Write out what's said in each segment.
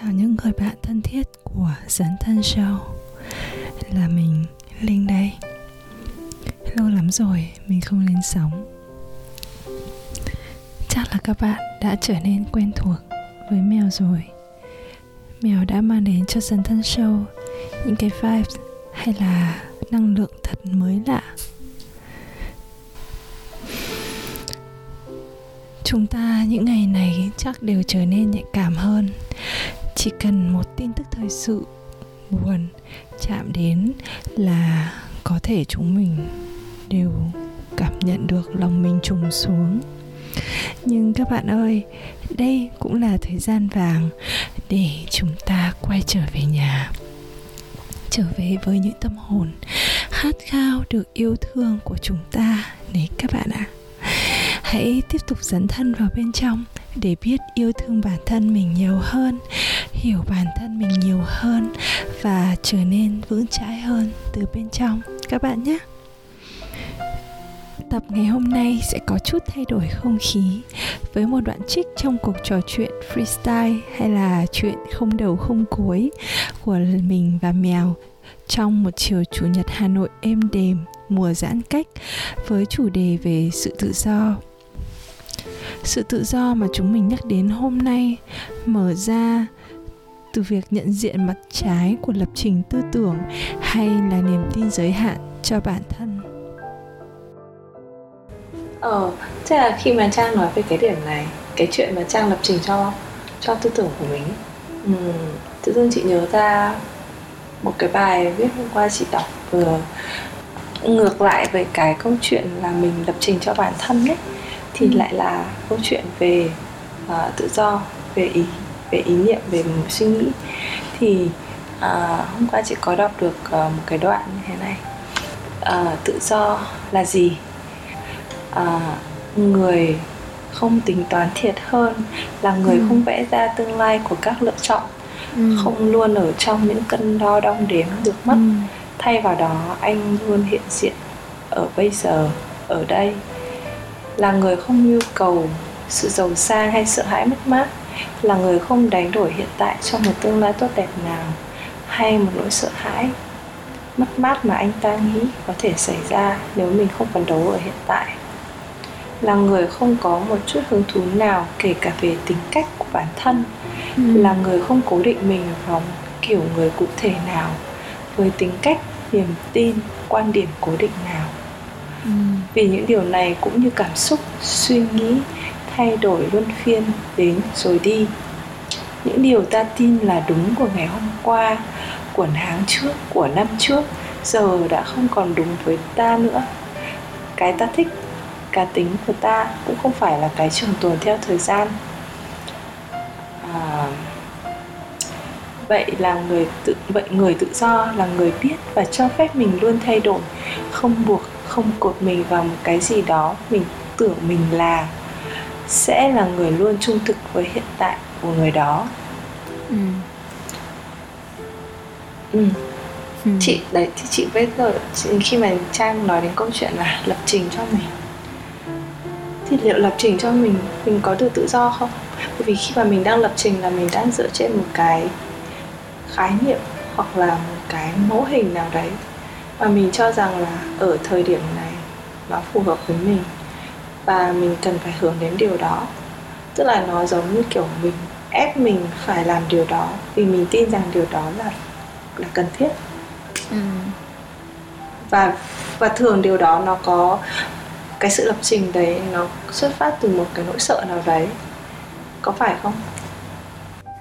Chào những người bạn thân thiết của Dấn Thân Show. Là mình, Linh đây. Lâu lắm rồi mình không lên sóng. Chắc là các bạn đã trở nên quen thuộc với mèo rồi. Mèo đã mang đến cho Dấn Thân Show những cái vibes hay là năng lượng thật mới lạ. Chúng ta những ngày này chắc đều trở nên nhạy cảm hơn chỉ cần một tin tức thời sự buồn chạm đến là có thể chúng mình đều cảm nhận được lòng mình trùng xuống. Nhưng các bạn ơi, đây cũng là thời gian vàng để chúng ta quay trở về nhà, trở về với những tâm hồn khát khao được yêu thương của chúng ta đấy các bạn ạ. À hãy tiếp tục dấn thân vào bên trong để biết yêu thương bản thân mình nhiều hơn, hiểu bản thân mình nhiều hơn và trở nên vững chãi hơn từ bên trong. Các bạn nhé. Tập ngày hôm nay sẽ có chút thay đổi không khí với một đoạn trích trong cuộc trò chuyện freestyle hay là chuyện không đầu không cuối của mình và mèo trong một chiều chủ nhật Hà Nội êm đềm, mùa giãn cách với chủ đề về sự tự do sự tự do mà chúng mình nhắc đến hôm nay mở ra từ việc nhận diện mặt trái của lập trình tư tưởng hay là niềm tin giới hạn cho bản thân. Ờ chắc là khi mà trang nói về cái điểm này cái chuyện mà trang lập trình cho cho tư tưởng của mình ừ, tự dưng chị nhớ ra một cái bài viết hôm qua chị đọc vừa ngược lại với cái câu chuyện là mình lập trình cho bản thân ấy thì lại là câu chuyện về uh, tự do về ý về ý niệm về suy nghĩ thì uh, hôm qua chị có đọc được uh, một cái đoạn như thế này uh, tự do là gì uh, người không tính toán thiệt hơn là người ừ. không vẽ ra tương lai của các lựa chọn ừ. không luôn ở trong những cân đo đong đếm được mất ừ. thay vào đó anh luôn hiện diện ở bây giờ ở đây là người không nhu cầu sự giàu sang hay sợ hãi mất mát là người không đánh đổi hiện tại cho một tương lai tốt đẹp nào hay một nỗi sợ hãi mất mát mà anh ta nghĩ có thể xảy ra nếu mình không phấn đấu ở hiện tại là người không có một chút hứng thú nào kể cả về tính cách của bản thân ừ. là người không cố định mình vào một kiểu người cụ thể nào với tính cách niềm tin quan điểm cố định nào ừ vì những điều này cũng như cảm xúc suy nghĩ thay đổi luân phiên đến rồi đi. Những điều ta tin là đúng của ngày hôm qua của tháng trước của năm trước giờ đã không còn đúng với ta nữa. Cái ta thích cá tính của ta cũng không phải là cái trường tồn theo thời gian. À, vậy là người tự vậy người tự do là người biết và cho phép mình luôn thay đổi không buộc không cột mình vào một cái gì đó mình tưởng mình là sẽ là người luôn trung thực với hiện tại của người đó ừ. Ừ. Ừ. chị đấy thì chị bây giờ chị, khi mà trang nói đến câu chuyện là lập trình cho mình thì liệu lập trình cho mình mình có được tự do không bởi vì khi mà mình đang lập trình là mình đang dựa trên một cái khái niệm hoặc là một cái mẫu hình nào đấy và mình cho rằng là ở thời điểm này nó phù hợp với mình. Và mình cần phải hướng đến điều đó. Tức là nó giống như kiểu mình ép mình phải làm điều đó vì mình tin rằng điều đó là là cần thiết. Ừ. và và thường điều đó nó có cái sự lập trình đấy nó xuất phát từ một cái nỗi sợ nào đấy. Có phải không?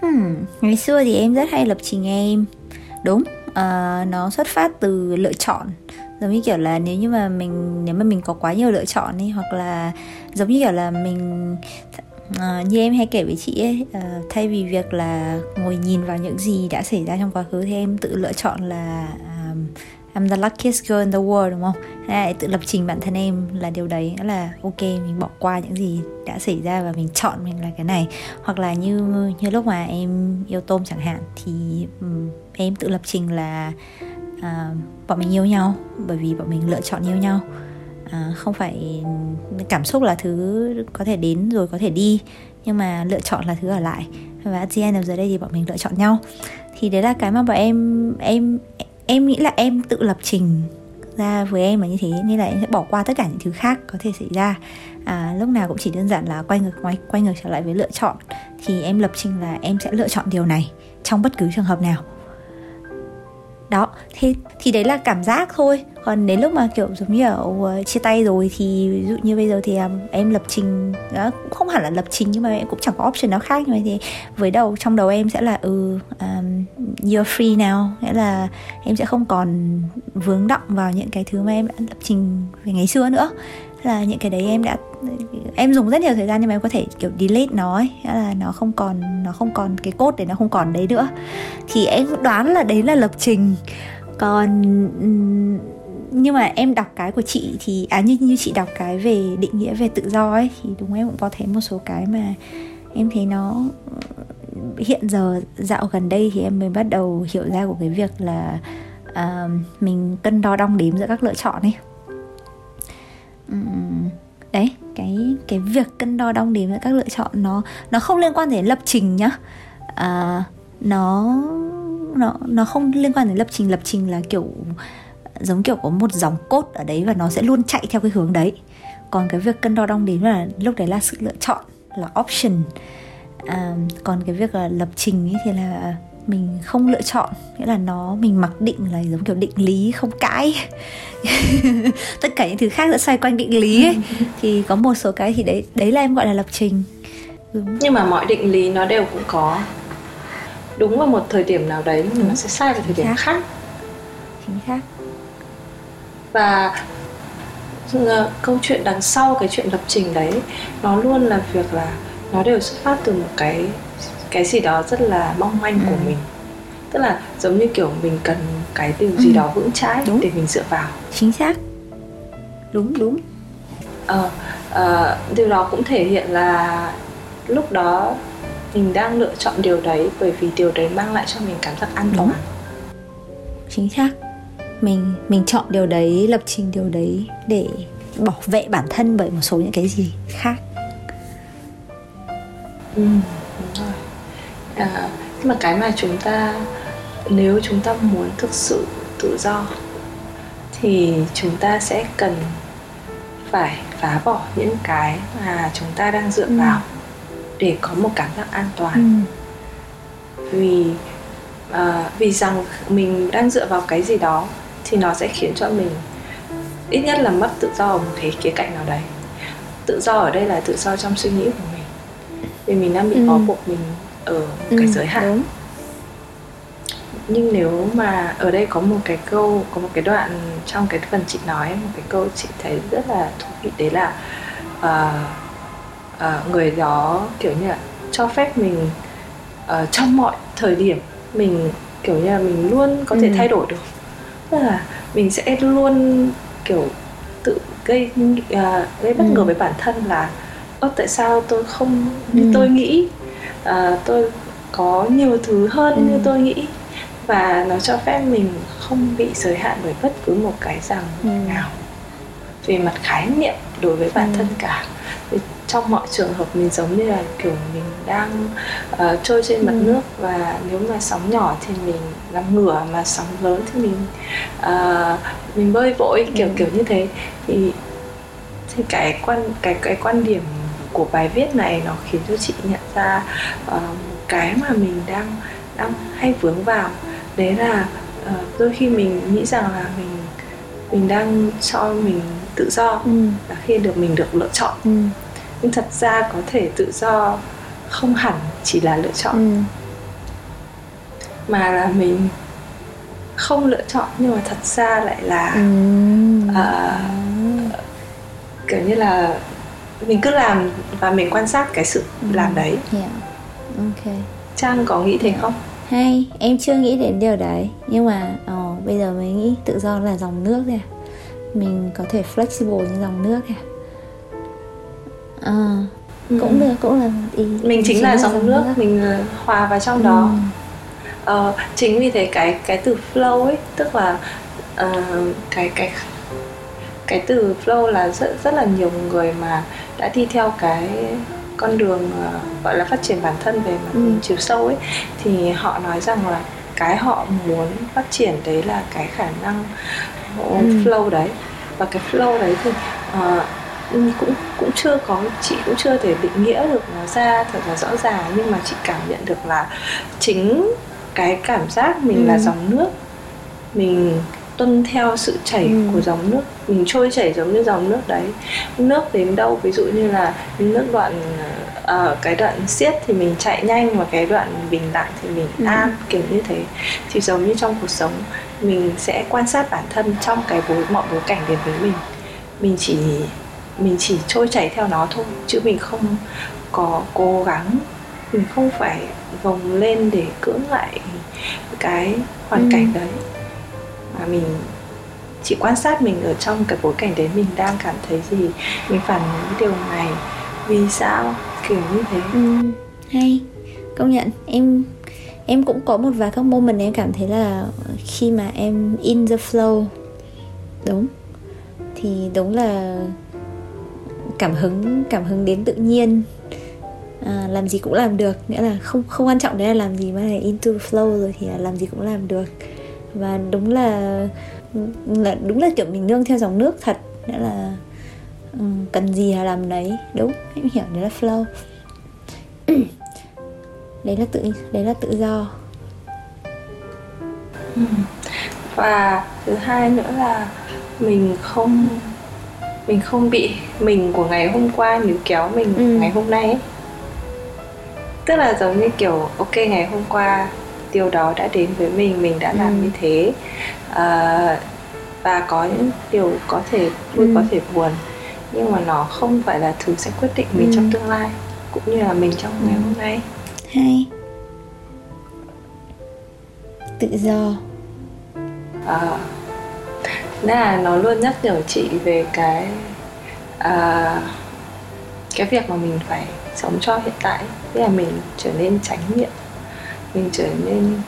Hmm, ngày xưa thì em rất hay lập trình em. Đúng uh, nó xuất phát từ lựa chọn. Giống như kiểu là nếu như mà mình nếu mà mình có quá nhiều lựa chọn đi hoặc là giống như kiểu là mình uh, như em hay kể với chị ấy uh, thay vì việc là ngồi nhìn vào những gì đã xảy ra trong quá khứ thì em tự lựa chọn là um, I'm the luckiest girl in the world đúng không? Lại tự lập trình bản thân em là điều đấy là ok mình bỏ qua những gì đã xảy ra và mình chọn mình là cái này. Hoặc là như như lúc mà em yêu tôm chẳng hạn thì um, em tự lập trình là uh, bọn mình yêu nhau bởi vì bọn mình lựa chọn yêu nhau. Uh, không phải cảm xúc là thứ có thể đến rồi có thể đi nhưng mà lựa chọn là thứ ở lại. Và at the end of the day thì bọn mình lựa chọn nhau. Thì đấy là cái mà bọn em em em nghĩ là em tự lập trình ra với em là như thế nên là em sẽ bỏ qua tất cả những thứ khác có thể xảy ra. À, lúc nào cũng chỉ đơn giản là quay ngược quay, quay ngược trở lại với lựa chọn. Thì em lập trình là em sẽ lựa chọn điều này trong bất cứ trường hợp nào. Đó thì thì đấy là cảm giác thôi còn đến lúc mà kiểu giống như ở ờ, chia tay rồi thì ví dụ như bây giờ thì à, em lập trình ờ, cũng không hẳn là lập trình nhưng mà em cũng chẳng có option nào khác nhưng mà thì với đầu trong đầu em sẽ là ừ um, you're free now nghĩa là em sẽ không còn vướng động vào những cái thứ mà em đã lập trình về ngày xưa nữa. Là những cái đấy em đã em dùng rất nhiều thời gian nhưng mà em có thể kiểu delete nó ấy nghĩa là nó không còn nó không còn cái cốt để nó không còn đấy nữa. Thì em đoán là đấy là lập trình. Còn nhưng mà em đọc cái của chị thì à như như chị đọc cái về định nghĩa về tự do ấy thì đúng em cũng có thấy một số cái mà em thấy nó ừ, hiện giờ dạo gần đây thì em mới bắt đầu hiểu ra của cái việc là uh, mình cân đo đong đếm giữa các lựa chọn ấy. Đấy cái cái việc cân đo đong đếm giữa các lựa chọn nó nó không liên quan đến lập trình nhá. Uh, nó nó nó không liên quan đến lập trình. Lập trình là kiểu giống kiểu có một dòng cốt ở đấy và nó sẽ luôn chạy theo cái hướng đấy. Còn cái việc cân đo đong đếm là lúc đấy là sự lựa chọn là option. À, còn cái việc là lập trình ấy thì là mình không lựa chọn nghĩa là nó mình mặc định là giống kiểu định lý không cãi. Tất cả những thứ khác sẽ xoay quanh định lý ấy. Thì có một số cái thì đấy đấy là em gọi là lập trình. Đúng. nhưng mà mọi định lý nó đều cũng có. Đúng vào một thời điểm nào đấy nhưng nó sẽ sai vào thời điểm khác. khác. Chính xác và ờ, câu chuyện đằng sau cái chuyện lập trình đấy nó luôn là việc là nó đều xuất phát từ một cái cái gì đó rất là mong manh ừ. của mình. Tức là giống như kiểu mình cần cái điều gì ừ. đó vững chãi đúng. để mình dựa vào. Chính xác. Đúng đúng. Ờ, ờ, điều đó cũng thể hiện là lúc đó mình đang lựa chọn điều đấy bởi vì điều đấy mang lại cho mình cảm giác an toàn. Chính xác mình mình chọn điều đấy lập trình điều đấy để bảo vệ bản thân bởi một số những cái gì khác ừ, đúng rồi à, nhưng mà cái mà chúng ta nếu chúng ta muốn thực sự tự do thì chúng ta sẽ cần phải phá bỏ những cái mà chúng ta đang dựa ừ. vào để có một cảm giác an toàn ừ. vì uh, vì rằng mình đang dựa vào cái gì đó thì nó sẽ khiến cho mình ít nhất là mất tự do ở một cái khía cạnh nào đấy tự do ở đây là tự do trong suy nghĩ của mình vì mình đang bị ừ. bó buộc mình ở một ừ, cái giới hạn đúng. nhưng nếu mà ở đây có một cái câu có một cái đoạn trong cái phần chị nói một cái câu chị thấy rất là thú vị đấy là uh, uh, người đó kiểu như là cho phép mình uh, trong mọi thời điểm mình kiểu như là mình luôn có thể ừ. thay đổi được tức là mình sẽ luôn kiểu tự gây uh, gây bất ừ. ngờ với bản thân là ơ tại sao tôi không như ừ. tôi nghĩ uh, tôi có nhiều thứ hơn ừ. như tôi nghĩ và nó cho phép mình không bị giới hạn bởi bất cứ một cái rằng ừ. nào về mặt khái niệm đối với bản ừ. thân cả trong mọi trường hợp mình giống như là kiểu mình đang uh, trôi trên mặt ừ. nước và nếu mà sóng nhỏ thì mình làm ngửa mà sóng lớn thì mình uh, mình bơi vội kiểu ừ. kiểu như thế thì thì cái quan cái cái quan điểm của bài viết này nó khiến cho chị nhận ra uh, cái mà mình đang đang hay vướng vào đấy là uh, đôi khi mình nghĩ rằng là mình mình đang cho mình tự do ừ. là khi được mình được lựa chọn ừ. Nhưng thật ra có thể tự do không hẳn chỉ là lựa chọn ừ. mà là mình không lựa chọn nhưng mà thật ra lại là ừ. uh, kiểu như là mình cứ làm và mình quan sát cái sự ừ. làm đấy yeah. ok trang có nghĩ thế không hay em chưa nghĩ đến điều đấy nhưng mà oh, bây giờ mới nghĩ tự do là dòng nước à mình có thể flexible như dòng nước à, à ừ. cũng được cũng là ý mình chính, chính là, là dòng, dòng nước, nước mình hòa vào trong ừ. đó ờ, chính vì thế cái cái từ flow ấy tức là uh, cái cái cái từ flow là rất rất là nhiều người mà đã đi theo cái con đường uh, gọi là phát triển bản thân về mặt ừ. chiều sâu ấy thì họ nói rằng là cái họ muốn phát triển đấy là cái khả năng ừ. flow đấy và cái flow đấy thì uh, cũng cũng chưa có chị cũng chưa thể định nghĩa được nó ra thật là rõ ràng nhưng mà chị cảm nhận được là chính cái cảm giác mình ừ. là dòng nước mình tuân theo sự chảy ừ. của dòng nước mình trôi chảy giống như dòng nước đấy nước đến đâu ví dụ như là nước đoạn ở uh, cái đoạn xiết thì mình chạy nhanh và cái đoạn bình lặng thì mình ừ. an kiểu như thế thì giống như trong cuộc sống mình sẽ quan sát bản thân trong cái bối mọi bối cảnh đến với mình mình chỉ mình chỉ trôi chảy theo nó thôi chứ mình không có cố gắng. Mình không phải gồng lên để cưỡng lại cái hoàn ừ. cảnh đấy. Mà mình chỉ quan sát mình ở trong cái bối cảnh đấy mình đang cảm thấy gì mình phản ứng điều này vì sao kiểu như thế. Ừ, hay. Công nhận em em cũng có một vài các moment em cảm thấy là khi mà em in the flow đúng thì đúng là cảm hứng cảm hứng đến tự nhiên. À, làm gì cũng làm được nghĩa là không không quan trọng đấy là làm gì mà là into flow rồi thì là làm gì cũng làm được. Và đúng là là đúng là kiểu mình nương theo dòng nước thật nghĩa là um, cần gì là làm đấy. Đúng em hiểu đấy là flow. Đấy là tự đấy là tự do. Và thứ hai nữa là mình không mình không bị mình của ngày hôm qua níu kéo mình ừ. ngày hôm nay ấy. tức là giống như kiểu ok ngày hôm qua điều đó đã đến với mình mình đã làm ừ. như thế à, và có những điều có thể vui ừ. có thể buồn nhưng mà nó không phải là thứ sẽ quyết định mình ừ. trong tương lai cũng như là mình trong ừ. ngày hôm nay hay tự do à, là nó luôn nhắc nhở chị về cái à, cái việc mà mình phải sống cho hiện tại. Tức là mình trở nên tránh niệm mình trở nên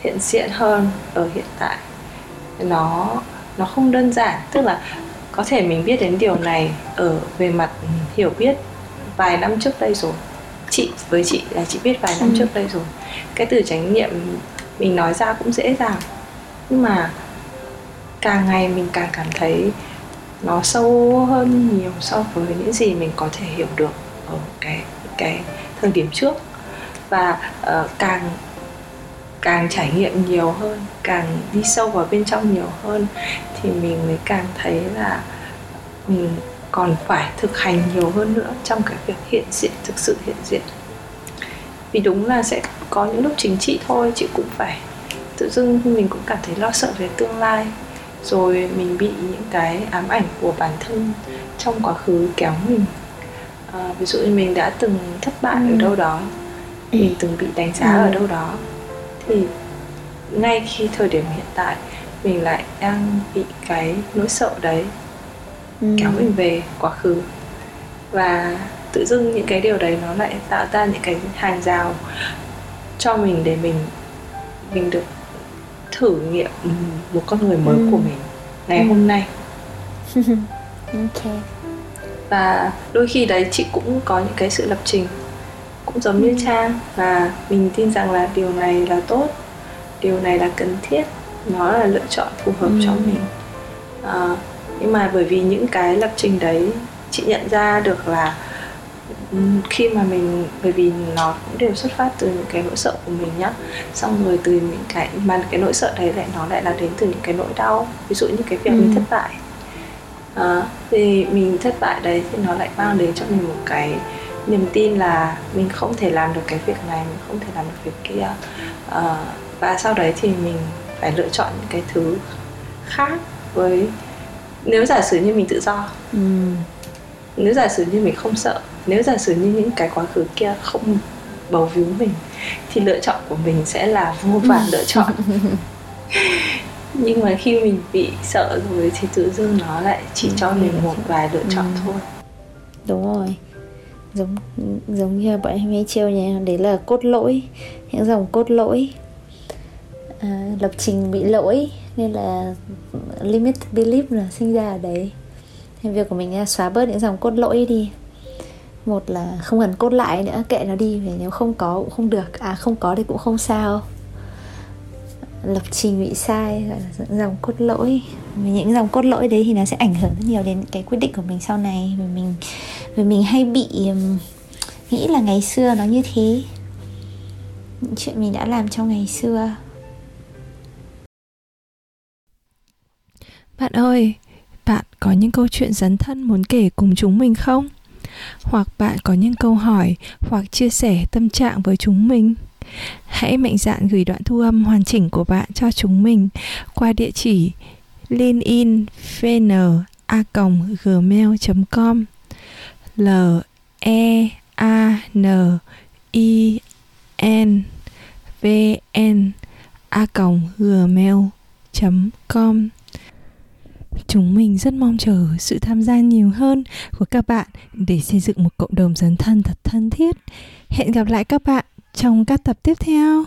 hiện diện hơn ở hiện tại. Nó nó không đơn giản. Tức là có thể mình biết đến điều này ở về mặt hiểu biết vài năm trước đây rồi. Chị với chị là chị biết vài năm ừ. trước đây rồi. Cái từ chánh niệm mình nói ra cũng dễ dàng. Nhưng mà càng ngày mình càng cảm thấy nó sâu hơn nhiều so với những gì mình có thể hiểu được ở cái cái thời điểm trước. Và uh, càng càng trải nghiệm nhiều hơn càng đi sâu vào bên trong nhiều hơn thì mình mới càng thấy là mình còn phải thực hành nhiều hơn nữa trong cái việc hiện diện thực sự hiện diện. Vì đúng là sẽ có những lúc chính trị thôi chị cũng phải tự dưng mình cũng cảm thấy lo sợ về tương lai rồi mình bị những cái ám ảnh của bản thân trong quá khứ kéo mình à, ví dụ như mình đã từng thất bại ừ. ở đâu đó mình từng bị đánh giá ừ. ở đâu đó thì ngay khi thời điểm hiện tại mình lại đang bị cái nỗi sợ đấy ừ. kéo mình về quá khứ và tự dưng những cái điều đấy nó lại tạo ra những cái hàng rào cho mình để mình mình được thử nghiệm một con người mới ừ. của mình ngày ừ. hôm nay ok và đôi khi đấy chị cũng có những cái sự lập trình cũng giống ừ. như trang và mình tin rằng là điều này là tốt điều này là cần thiết nó là lựa chọn phù hợp ừ. cho mình à, nhưng mà bởi vì những cái lập trình đấy chị nhận ra được là khi mà mình bởi vì nó cũng đều xuất phát từ những cái nỗi sợ của mình nhá xong rồi từ những cái mà cái nỗi sợ đấy lại nó lại là đến từ những cái nỗi đau ví dụ như cái việc ừ. mình thất bại à, thì mình thất bại đấy thì nó lại mang đến cho mình một cái niềm tin là mình không thể làm được cái việc này mình không thể làm được việc kia à, và sau đấy thì mình phải lựa chọn những cái thứ khác với nếu giả sử như mình tự do ừ. Nếu giả sử như mình không sợ nếu giả sử như những cái quá khứ kia không bầu víu mình thì lựa chọn của mình sẽ là vô vàn lựa chọn. Nhưng mà khi mình bị sợ rồi thì tự dưng nó lại chỉ cho mình một vài lựa chọn ừ. thôi. Đúng rồi. Giống giống như bọn em hay trêu nhỉ đấy là cốt lỗi những dòng cốt lỗi. À, lập trình bị lỗi nên là limit belief là sinh ra ở đấy việc của mình là xóa bớt những dòng cốt lỗi đi. Một là không cần cốt lại nữa kệ nó đi vì nếu không có cũng không được. À không có thì cũng không sao. Lập trình bị sai gọi là những dòng cốt lỗi vì những dòng cốt lỗi đấy thì nó sẽ ảnh hưởng rất nhiều đến cái quyết định của mình sau này. Vì mình vì mình hay bị um, nghĩ là ngày xưa nó như thế. Những chuyện mình đã làm trong ngày xưa. Bạn ơi bạn có những câu chuyện dấn thân muốn kể cùng chúng mình không? Hoặc bạn có những câu hỏi hoặc chia sẻ tâm trạng với chúng mình? Hãy mạnh dạn gửi đoạn thu âm hoàn chỉnh của bạn cho chúng mình qua địa chỉ lineinvn.gmail.com l e a n i n v n a gmail.com Chúng mình rất mong chờ sự tham gia nhiều hơn của các bạn để xây dựng một cộng đồng dấn thân thật thân thiết. Hẹn gặp lại các bạn trong các tập tiếp theo.